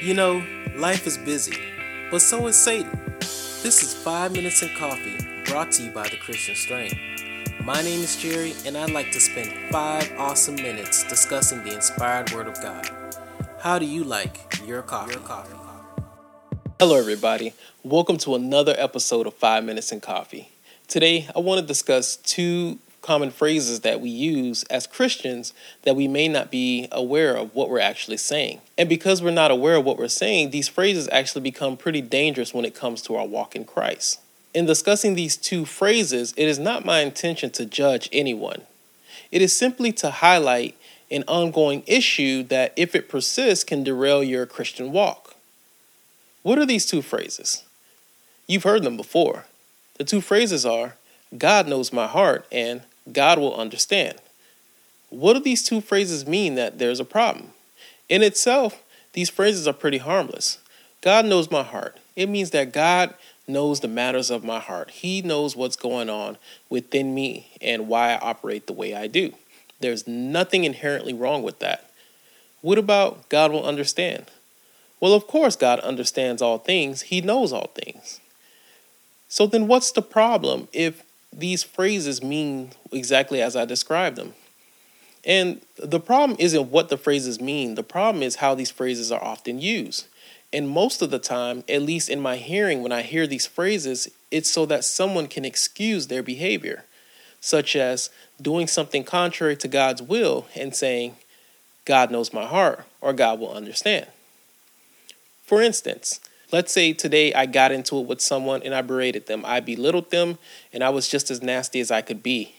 You know, life is busy, but so is Satan. This is 5 Minutes in Coffee, brought to you by the Christian Strength. My name is Jerry, and I'd like to spend 5 awesome minutes discussing the inspired Word of God. How do you like your coffee? Your coffee? Hello, everybody. Welcome to another episode of 5 Minutes in Coffee. Today, I want to discuss two common phrases that we use as Christians that we may not be aware of what we're actually saying. And because we're not aware of what we're saying, these phrases actually become pretty dangerous when it comes to our walk in Christ. In discussing these two phrases, it is not my intention to judge anyone. It is simply to highlight an ongoing issue that, if it persists, can derail your Christian walk. What are these two phrases? You've heard them before. The two phrases are God knows my heart and God will understand. What do these two phrases mean that there's a problem? In itself, these phrases are pretty harmless. God knows my heart. It means that God knows the matters of my heart. He knows what's going on within me and why I operate the way I do. There's nothing inherently wrong with that. What about God will understand? Well, of course, God understands all things, He knows all things. So then, what's the problem if these phrases mean exactly as I described them. And the problem isn't what the phrases mean, the problem is how these phrases are often used. And most of the time, at least in my hearing, when I hear these phrases, it's so that someone can excuse their behavior, such as doing something contrary to God's will and saying, God knows my heart, or God will understand. For instance, Let's say today I got into it with someone and I berated them. I belittled them and I was just as nasty as I could be.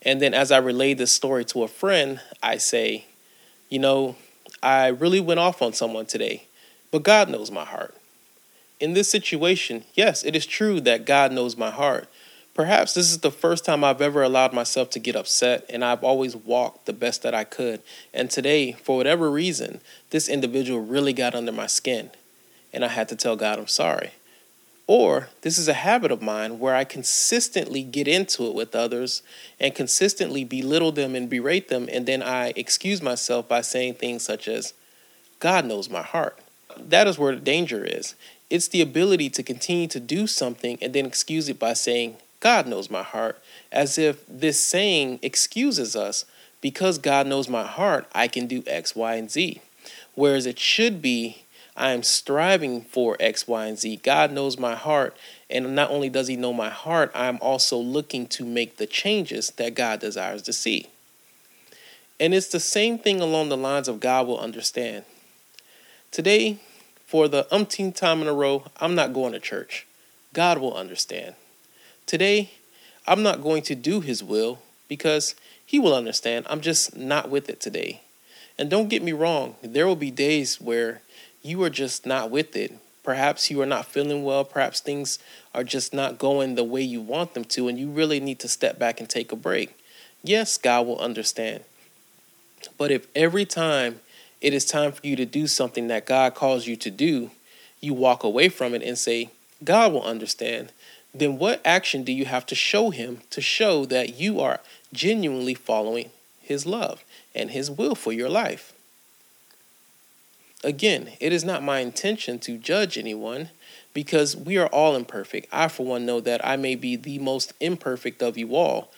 And then as I relay this story to a friend, I say, you know, I really went off on someone today, but God knows my heart. In this situation, yes, it is true that God knows my heart. Perhaps this is the first time I've ever allowed myself to get upset, and I've always walked the best that I could. And today, for whatever reason, this individual really got under my skin and I had to tell God I'm sorry. Or this is a habit of mine where I consistently get into it with others and consistently belittle them and berate them, and then I excuse myself by saying things such as, God knows my heart. That is where the danger is. It's the ability to continue to do something and then excuse it by saying, God knows my heart, as if this saying excuses us because God knows my heart, I can do X, Y, and Z. Whereas it should be, I am striving for X, Y, and Z. God knows my heart. And not only does He know my heart, I'm also looking to make the changes that God desires to see. And it's the same thing along the lines of God will understand. Today, for the umpteenth time in a row, I'm not going to church. God will understand. Today, I'm not going to do His will because He will understand. I'm just not with it today. And don't get me wrong, there will be days where you are just not with it. Perhaps you are not feeling well. Perhaps things are just not going the way you want them to, and you really need to step back and take a break. Yes, God will understand. But if every time it is time for you to do something that God calls you to do, you walk away from it and say, God will understand, then what action do you have to show Him to show that you are genuinely following His love and His will for your life? Again, it is not my intention to judge anyone because we are all imperfect. I, for one, know that I may be the most imperfect of you all.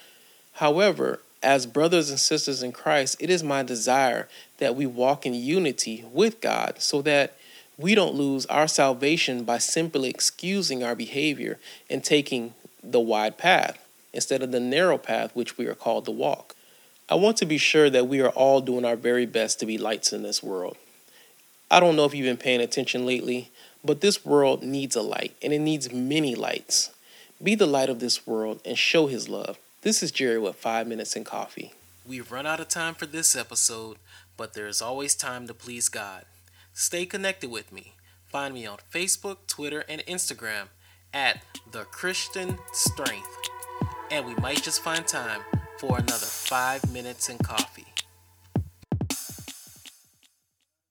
However, as brothers and sisters in Christ, it is my desire that we walk in unity with God so that we don't lose our salvation by simply excusing our behavior and taking the wide path instead of the narrow path which we are called to walk. I want to be sure that we are all doing our very best to be lights in this world. I don't know if you've been paying attention lately, but this world needs a light, and it needs many lights. Be the light of this world and show his love. This is Jerry with 5 Minutes in Coffee. We've run out of time for this episode, but there is always time to please God. Stay connected with me. Find me on Facebook, Twitter, and Instagram at The Christian Strength. And we might just find time for another 5 Minutes in Coffee.